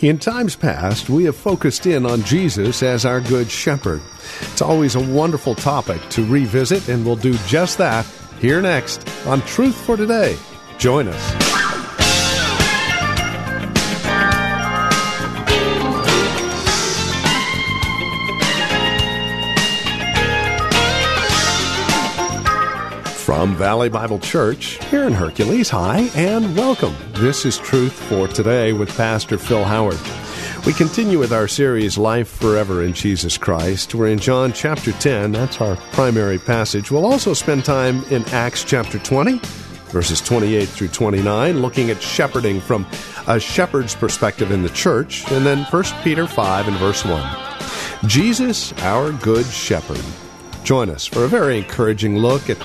In times past, we have focused in on Jesus as our Good Shepherd. It's always a wonderful topic to revisit, and we'll do just that here next on Truth for Today. Join us. From Valley Bible Church here in Hercules, hi and welcome. This is Truth for Today with Pastor Phil Howard. We continue with our series Life Forever in Jesus Christ. We're in John chapter 10, that's our primary passage. We'll also spend time in Acts chapter 20, verses 28 through 29, looking at shepherding from a shepherd's perspective in the church, and then 1 Peter 5 and verse 1. Jesus, our good shepherd. Join us for a very encouraging look at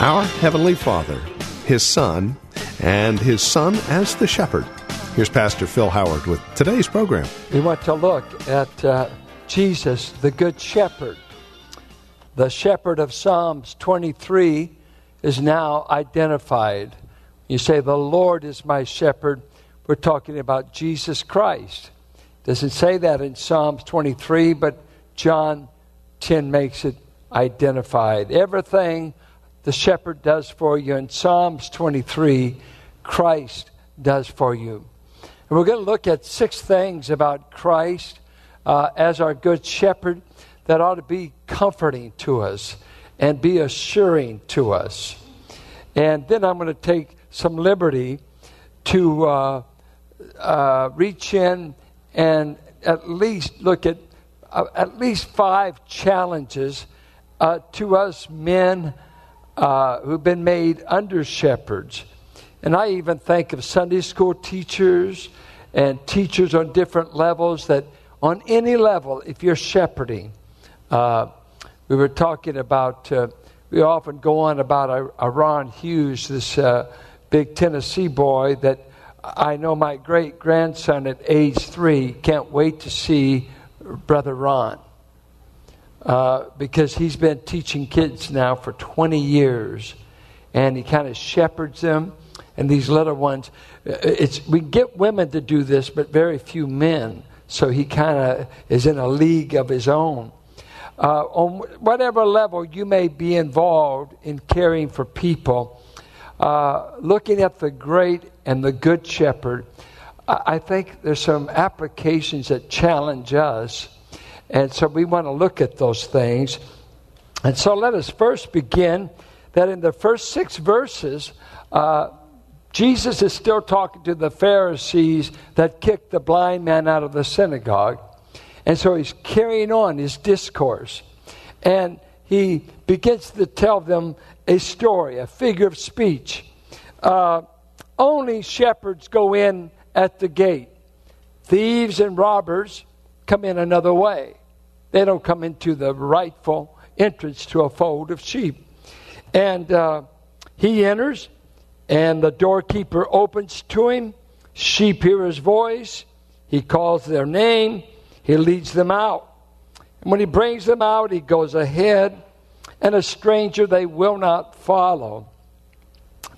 our Heavenly Father, His Son, and His Son as the Shepherd. Here's Pastor Phil Howard with today's program. We want to look at uh, Jesus, the Good Shepherd. The shepherd of Psalms 23 is now identified. You say, The Lord is my shepherd. We're talking about Jesus Christ. Doesn't say that in Psalms 23, but John 10 makes it identified. Everything the shepherd does for you. In Psalms 23, Christ does for you. And we're going to look at six things about Christ uh, as our good shepherd that ought to be comforting to us and be assuring to us. And then I'm going to take some liberty to uh, uh, reach in and at least look at uh, at least five challenges uh, to us men uh, who've been made under shepherds. And I even think of Sunday school teachers and teachers on different levels that, on any level, if you're shepherding, uh, we were talking about, uh, we often go on about a, a Ron Hughes, this uh, big Tennessee boy that I know my great grandson at age three can't wait to see Brother Ron. Uh, because he's been teaching kids now for 20 years and he kind of shepherds them and these little ones uh, it's we get women to do this but very few men so he kind of is in a league of his own. Uh, on whatever level you may be involved in caring for people uh, looking at the great and the good shepherd I think there's some applications that challenge us and so we want to look at those things. And so let us first begin that in the first six verses, uh, Jesus is still talking to the Pharisees that kicked the blind man out of the synagogue. And so he's carrying on his discourse. And he begins to tell them a story, a figure of speech. Uh, only shepherds go in at the gate, thieves and robbers come in another way. They don't come into the rightful entrance to a fold of sheep. And uh, he enters, and the doorkeeper opens to him. Sheep hear his voice. He calls their name. He leads them out. And when he brings them out, he goes ahead, and a stranger they will not follow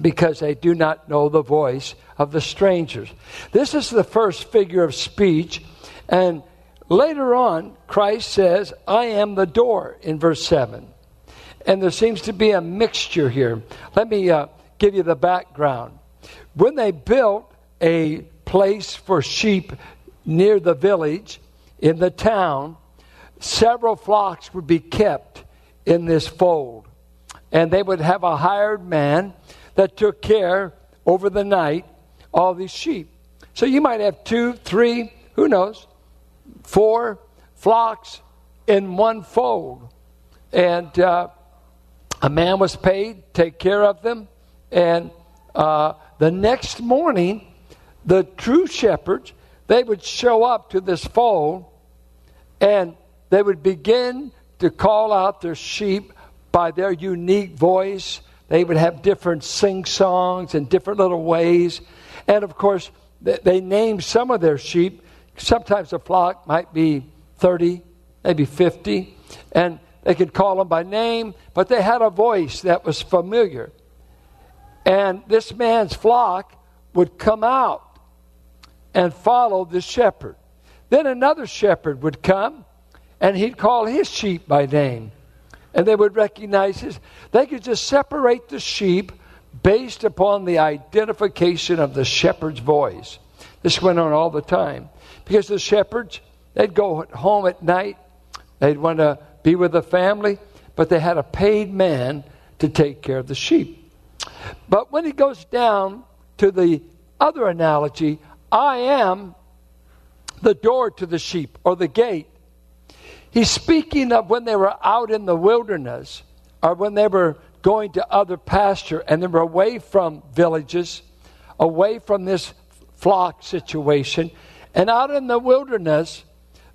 because they do not know the voice of the strangers. This is the first figure of speech, and Later on, Christ says, I am the door in verse 7. And there seems to be a mixture here. Let me uh, give you the background. When they built a place for sheep near the village, in the town, several flocks would be kept in this fold. And they would have a hired man that took care over the night all these sheep. So you might have two, three, who knows, four flocks in one fold. And uh, a man was paid, to take care of them. And uh, the next morning, the true shepherds, they would show up to this fold and they would begin to call out their sheep by their unique voice. They would have different sing songs and different little ways. And of course, they named some of their sheep. Sometimes a flock might be 30, maybe 50. And they could call them by name, but they had a voice that was familiar. And this man's flock would come out and follow the shepherd. Then another shepherd would come and he'd call his sheep by name. And they would recognize his. They could just separate the sheep based upon the identification of the shepherd's voice. This went on all the time. Because the shepherds, they'd go home at night, they'd want to be with the family, but they had a paid man to take care of the sheep. But when he goes down to the other analogy, I am the door to the sheep or the gate. He's speaking of when they were out in the wilderness or when they were going to other pasture and they were away from villages, away from this flock situation. And out in the wilderness,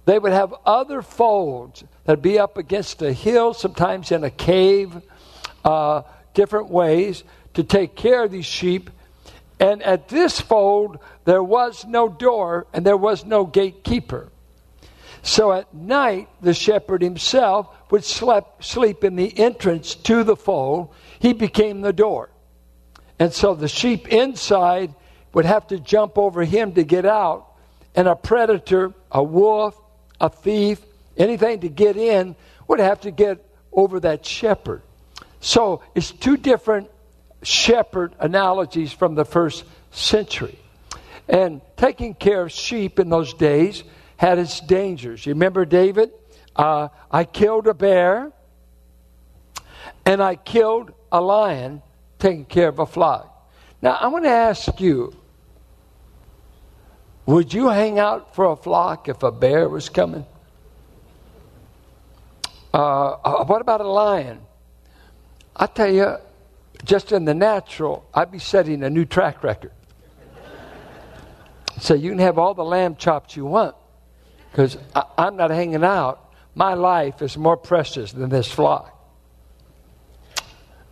they would have other folds that'd be up against a hill, sometimes in a cave, uh, different ways to take care of these sheep. And at this fold, there was no door and there was no gatekeeper. So at night, the shepherd himself would sleep, sleep in the entrance to the fold. He became the door. And so the sheep inside would have to jump over him to get out. And a predator, a wolf, a thief, anything to get in would have to get over that shepherd. So it's two different shepherd analogies from the first century. And taking care of sheep in those days had its dangers. You remember David? Uh, I killed a bear and I killed a lion taking care of a flock. Now, I want to ask you would you hang out for a flock if a bear was coming? Uh, uh what about a lion? I tell you, just in the natural, I'd be setting a new track record. so you can have all the lamb chops you want because I'm not hanging out. My life is more precious than this flock.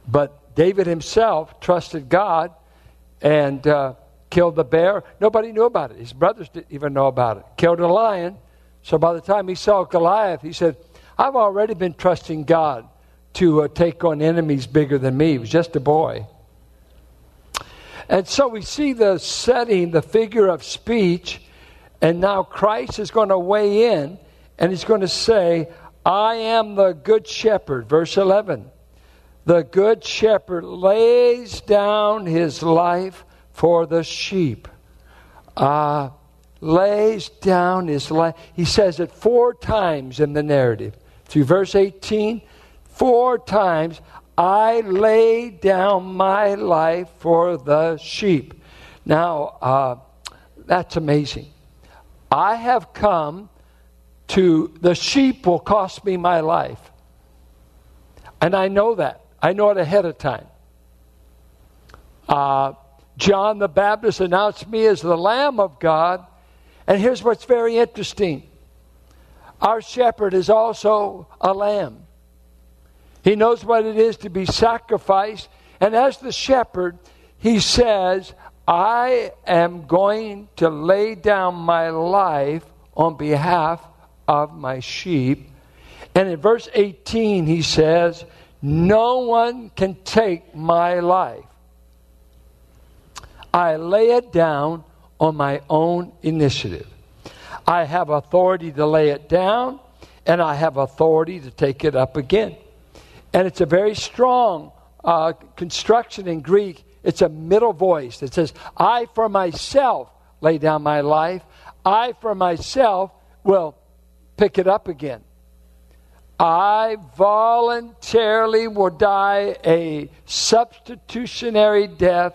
But David himself trusted God and uh, killed the bear. Nobody knew about it. His brothers didn't even know about it. Killed a lion. So by the time he saw Goliath, he said, I've already been trusting God to uh, take on enemies bigger than me. He was just a boy. And so we see the setting, the figure of speech, and now Christ is going to weigh in and he's going to say, I am the good shepherd. Verse 11. The good shepherd lays down his life for the sheep. Uh, lays down his life. He says it four times in the narrative. Through verse 18, Four times I lay down my life for the sheep. Now, uh, that's amazing. I have come to, the sheep will cost me my life. And I know that. I know it ahead of time. Uh, John the Baptist announced me as the Lamb of God. And here's what's very interesting our shepherd is also a lamb. He knows what it is to be sacrificed. And as the shepherd, he says, I am going to lay down my life on behalf of my sheep. And in verse 18, he says, No one can take my life. I lay it down on my own initiative. I have authority to lay it down, and I have authority to take it up again. And it's a very strong uh, construction in Greek. It's a middle voice that says, I for myself lay down my life. I for myself will pick it up again. I voluntarily will die a substitutionary death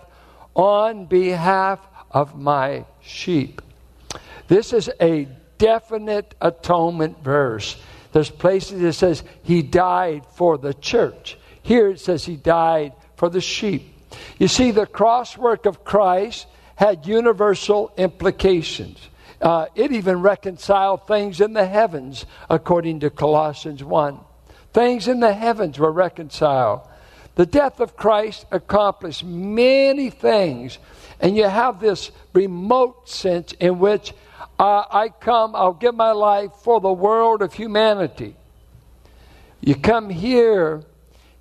on behalf of my sheep. This is a definite atonement verse. There's places it says he died for the church. Here it says he died for the sheep. You see, the cross work of Christ had universal implications. Uh, it even reconciled things in the heavens, according to Colossians 1. Things in the heavens were reconciled. The death of Christ accomplished many things. And you have this remote sense in which uh, I come, I'll give my life for the world of humanity. You come here,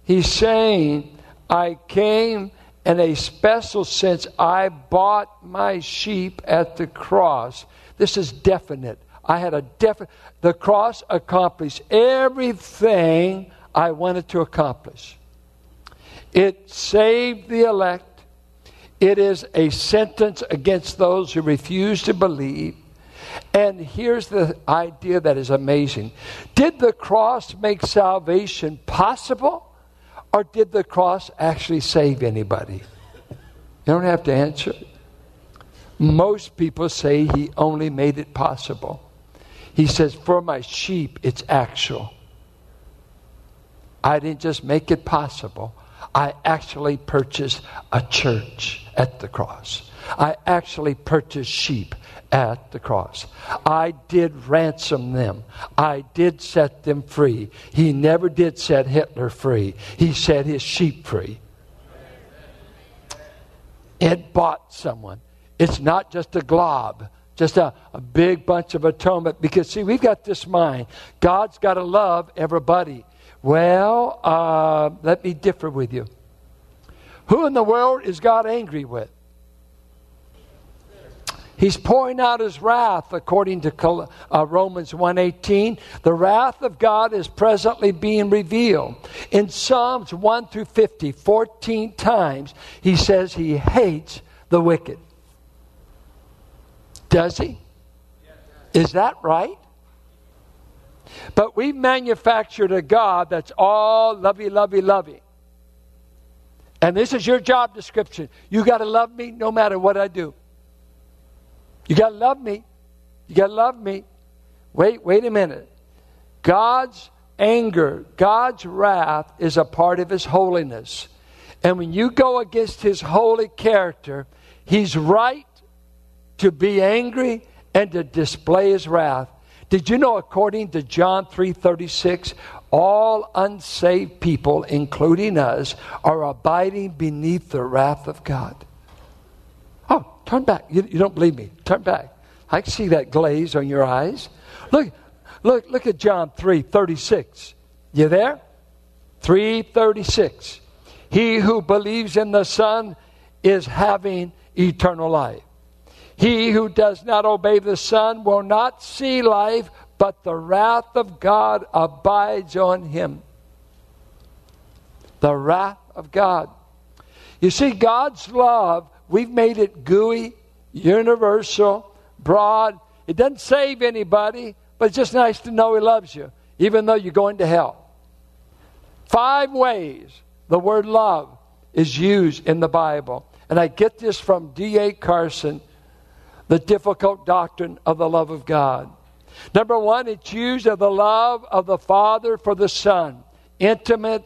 he's saying, I came in a special sense. I bought my sheep at the cross. This is definite. I had a definite. The cross accomplished everything I wanted to accomplish. It saved the elect. It is a sentence against those who refuse to believe. And here's the idea that is amazing Did the cross make salvation possible, or did the cross actually save anybody? You don't have to answer. Most people say he only made it possible. He says, For my sheep, it's actual. I didn't just make it possible, I actually purchased a church at the cross. I actually purchased sheep at the cross. I did ransom them. I did set them free. He never did set Hitler free. He set his sheep free. It bought someone. It's not just a glob, just a, a big bunch of atonement. Because, see, we've got this mind God's got to love everybody. Well, uh, let me differ with you. Who in the world is God angry with? He's pouring out his wrath according to uh, Romans 1:18. The wrath of God is presently being revealed. In Psalms 1 through 50, 14 times he says he hates the wicked. Does he? Is that right? But we manufactured a God that's all lovey, lovey, lovey. And this is your job description. You got to love me no matter what I do. You got to love me. You got to love me. Wait, wait a minute. God's anger, God's wrath is a part of his holiness. And when you go against his holy character, he's right to be angry and to display his wrath. Did you know according to John 3:36, all unsaved people including us are abiding beneath the wrath of God? Oh, turn back. You, you don't believe me. Turn back. I can see that glaze on your eyes. Look, look, look at John 3:36. You there? 336. He who believes in the Son is having eternal life. He who does not obey the Son will not see life, but the wrath of God abides on him. The wrath of God. You see, God's love We've made it gooey, universal, broad. It doesn't save anybody, but it's just nice to know He loves you, even though you're going to hell. Five ways the word love is used in the Bible. And I get this from D.A. Carson, The Difficult Doctrine of the Love of God. Number one, it's used of the love of the Father for the Son. Intimate,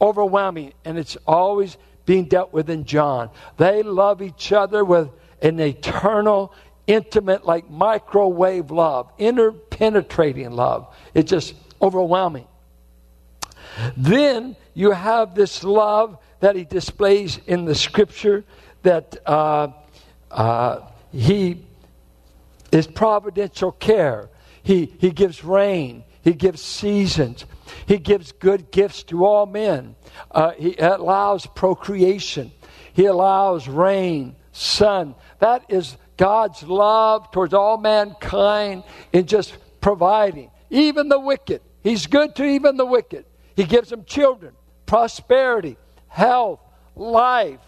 overwhelming, and it's always being dealt with in John. They love each other with an eternal, intimate, like microwave love, interpenetrating love. It's just overwhelming. Then you have this love that he displays in the scripture that uh, uh, he is providential care. He, he gives rain, he gives seasons, he gives good gifts to all men. Uh, he allows procreation. He allows rain, sun. That is God's love towards all mankind in just providing. Even the wicked. He's good to even the wicked. He gives them children, prosperity, health, life,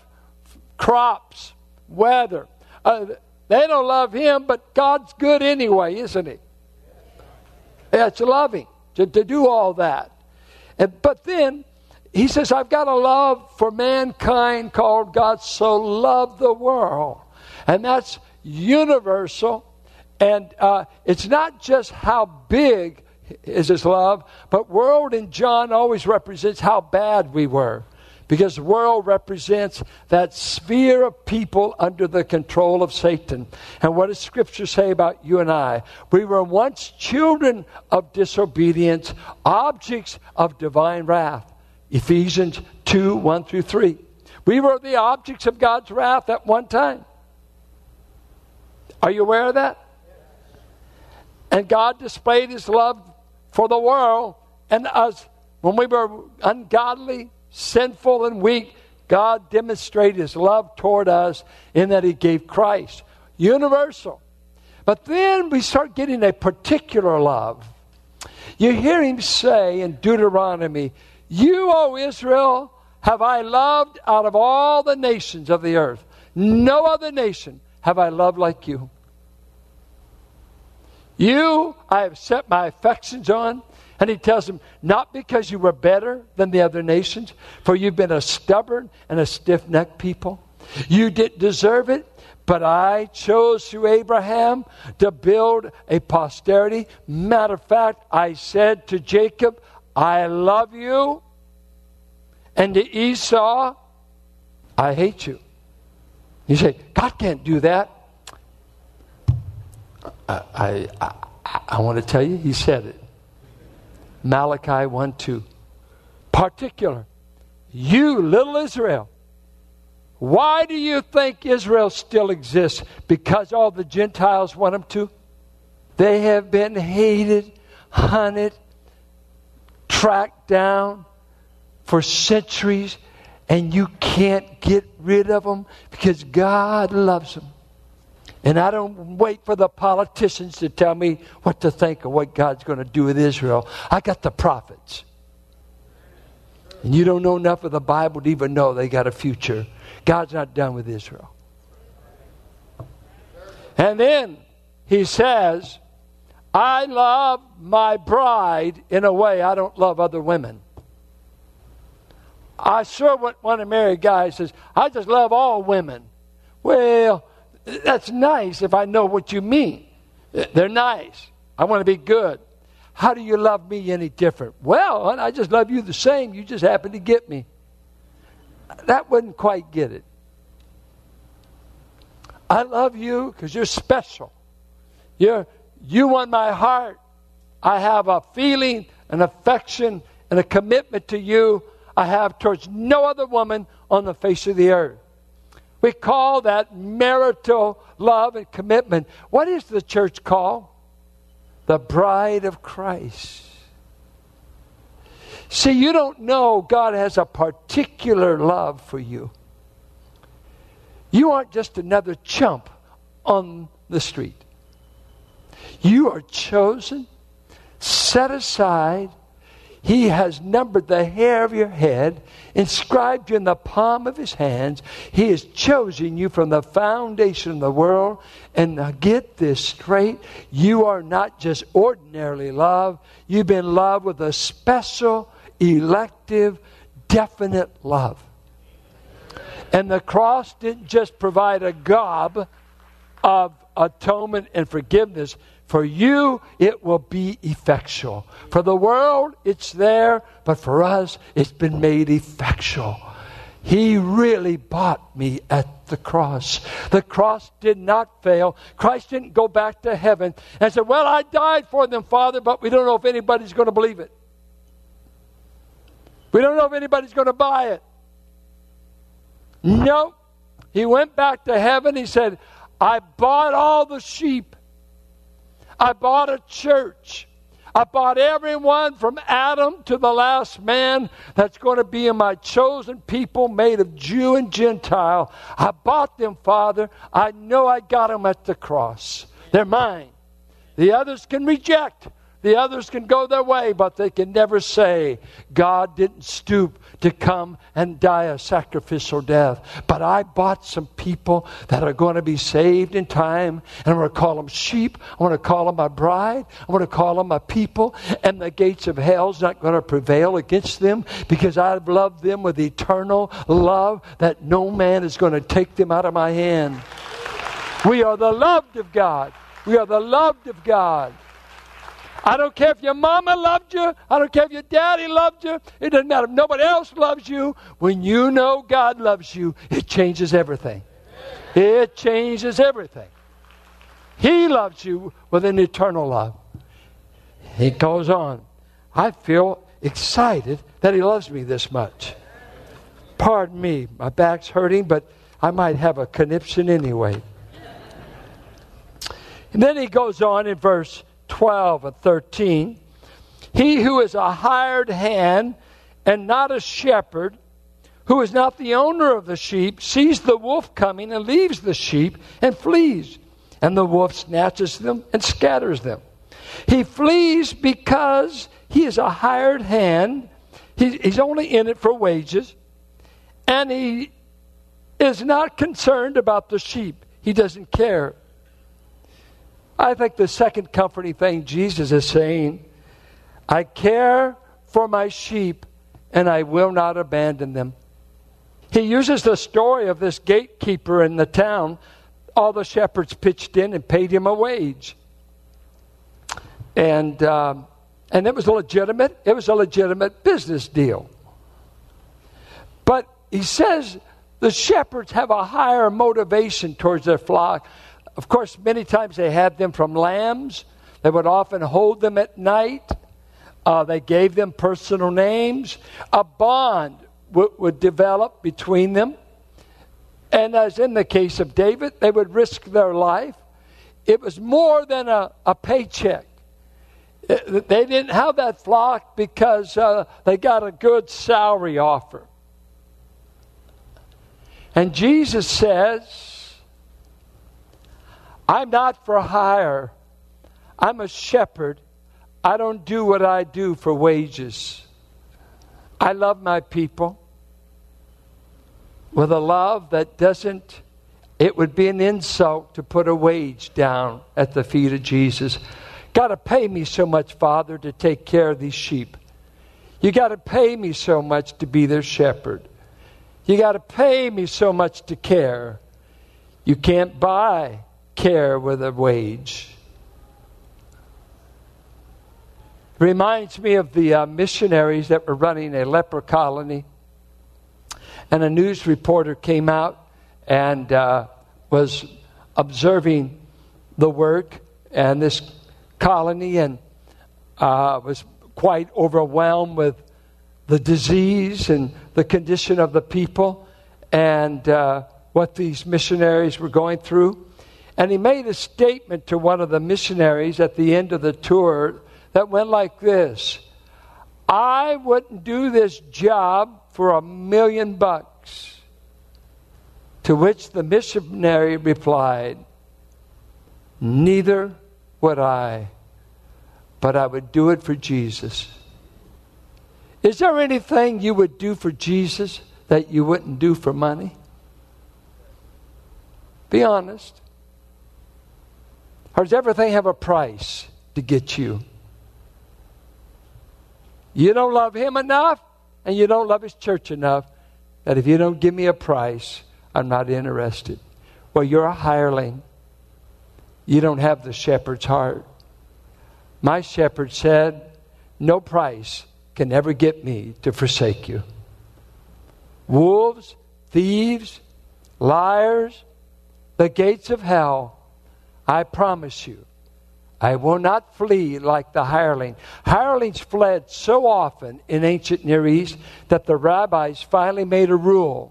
crops, weather. Uh, they don't love him, but God's good anyway, isn't he? It's loving to, to do all that. And, but then he says, I've got a love for mankind called God so loved the world. And that's universal. And uh, it's not just how big is his love, but world in John always represents how bad we were. Because the world represents that sphere of people under the control of Satan. And what does Scripture say about you and I? We were once children of disobedience, objects of divine wrath. Ephesians 2 1 through 3. We were the objects of God's wrath at one time. Are you aware of that? And God displayed his love for the world and us when we were ungodly, sinful, and weak. God demonstrated his love toward us in that he gave Christ. Universal. But then we start getting a particular love. You hear him say in Deuteronomy, You, O Israel, have I loved out of all the nations of the earth. No other nation have I loved like you. You I have set my affections on. And he tells them, not because you were better than the other nations, for you've been a stubborn and a stiff necked people. You didn't deserve it, but I chose through Abraham to build a posterity. Matter of fact, I said to Jacob, I love you. And to Esau, I hate you. You say, God can't do that. I, I, I, I want to tell you, he said it. Malachi 1 2. Particular. You, little Israel. Why do you think Israel still exists? Because all the Gentiles want them to? They have been hated, hunted, tracked down for centuries, and you can't get rid of them because God loves them. And I don't wait for the politicians to tell me what to think of what God's going to do with Israel. I got the prophets. And you don't know enough of the Bible to even know they got a future. God's not done with Israel. And then he says, I love my bride in a way I don't love other women. I sure want to marry a guy who says, I just love all women. Well, that's nice if I know what you mean. They're nice. I want to be good. How do you love me any different? Well, I just love you the same. You just happen to get me. That wouldn't quite get it. I love you because you're special. You're, you won my heart. I have a feeling, an affection, and a commitment to you I have towards no other woman on the face of the earth. We call that marital love and commitment. What is the church called? The bride of Christ. See, you don't know God has a particular love for you. You aren't just another chump on the street. You are chosen, set aside, he has numbered the hair of your head, inscribed you in the palm of his hands. He has chosen you from the foundation of the world. And now get this straight you are not just ordinarily loved, you've been loved with a special, elective, definite love. And the cross didn't just provide a gob of atonement and forgiveness, for you, it will be effectual. For the world, it's there, but for us, it's been made effectual. He really bought me at the cross. The cross did not fail. Christ didn't go back to heaven and say, Well, I died for them, Father, but we don't know if anybody's going to believe it. We don't know if anybody's going to buy it. No. He went back to heaven. He said, I bought all the sheep I bought a church. I bought everyone from Adam to the last man that's going to be in my chosen people made of Jew and Gentile. I bought them, Father. I know I got them at the cross. They're mine. The others can reject. The others can go their way, but they can never say, God didn't stoop to come and die a sacrificial death. But I bought some people that are going to be saved in time, and I'm going to call them sheep. I want to call them my bride. I want to call them my people, and the gates of hell's not going to prevail against them because I've loved them with eternal love that no man is going to take them out of my hand. We are the loved of God. We are the loved of God. I don't care if your mama loved you. I don't care if your daddy loved you. It doesn't matter if nobody else loves you. When you know God loves you, it changes everything. It changes everything. He loves you with an eternal love. He goes on. I feel excited that he loves me this much. Pardon me, my back's hurting, but I might have a conniption anyway. And then he goes on in verse 12 and 13. He who is a hired hand and not a shepherd, who is not the owner of the sheep, sees the wolf coming and leaves the sheep and flees. And the wolf snatches them and scatters them. He flees because he is a hired hand. He, he's only in it for wages. And he is not concerned about the sheep. He doesn't care. I think the second comforting thing Jesus is saying I care for my sheep and I will not abandon them. He uses the story of this gatekeeper in the town. All the shepherds pitched in and paid him a wage. And, um, and it was legitimate. It was a legitimate business deal. But he says the shepherds have a higher motivation towards their flock. Of course, many times they had them from lambs. They would often hold them at night. Uh, they gave them personal names. A bond w- would develop between them. And as in the case of David, they would risk their life. It was more than a, a paycheck. It, they didn't have that flock because uh, they got a good salary offer. And Jesus says, I'm not for hire. I'm a shepherd. I don't do what I do for wages. I love my people with a love that doesn't, it would be an insult to put a wage down at the feet of Jesus. Got to pay me so much, Father, to take care of these sheep. You got to pay me so much to be their shepherd. You got to pay me so much to care. You can't buy care with a wage. Reminds me of the uh, missionaries that were running a leper colony and a news reporter came out and uh, was observing the work and this colony and uh, was quite overwhelmed with the disease and the condition of the people and uh, what these missionaries were going through. And he made a statement to one of the missionaries at the end of the tour that went like this I wouldn't do this job for a million bucks. To which the missionary replied, Neither would I, but I would do it for Jesus. Is there anything you would do for Jesus that you wouldn't do for money? Be honest. Or does everything have a price to get you? You don't love Him enough? and you don't love his church enough that if you don't give me a price, I'm not interested. Well, you're a hireling. You don't have the shepherd's heart. My shepherd said, No price can ever get me to forsake you. Wolves, thieves, liars, the gates of hell, I promise you, I will not flee like the hireling. Hirelings fled so often in ancient Near East that the rabbis finally made a rule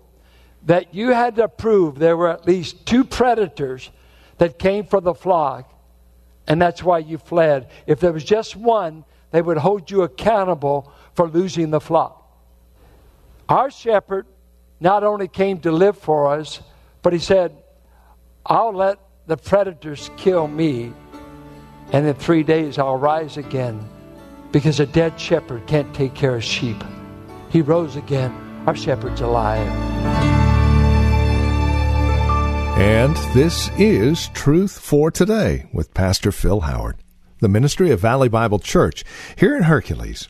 that you had to prove there were at least two predators that came for the flock, and that's why you fled. If there was just one, they would hold you accountable for losing the flock. Our shepherd not only came to live for us, but he said, I'll let the predators kill me and in three days I'll rise again because a dead shepherd can't take care of sheep. He rose again. Our shepherd's alive. And this is Truth for Today with Pastor Phil Howard, the ministry of Valley Bible Church here in Hercules.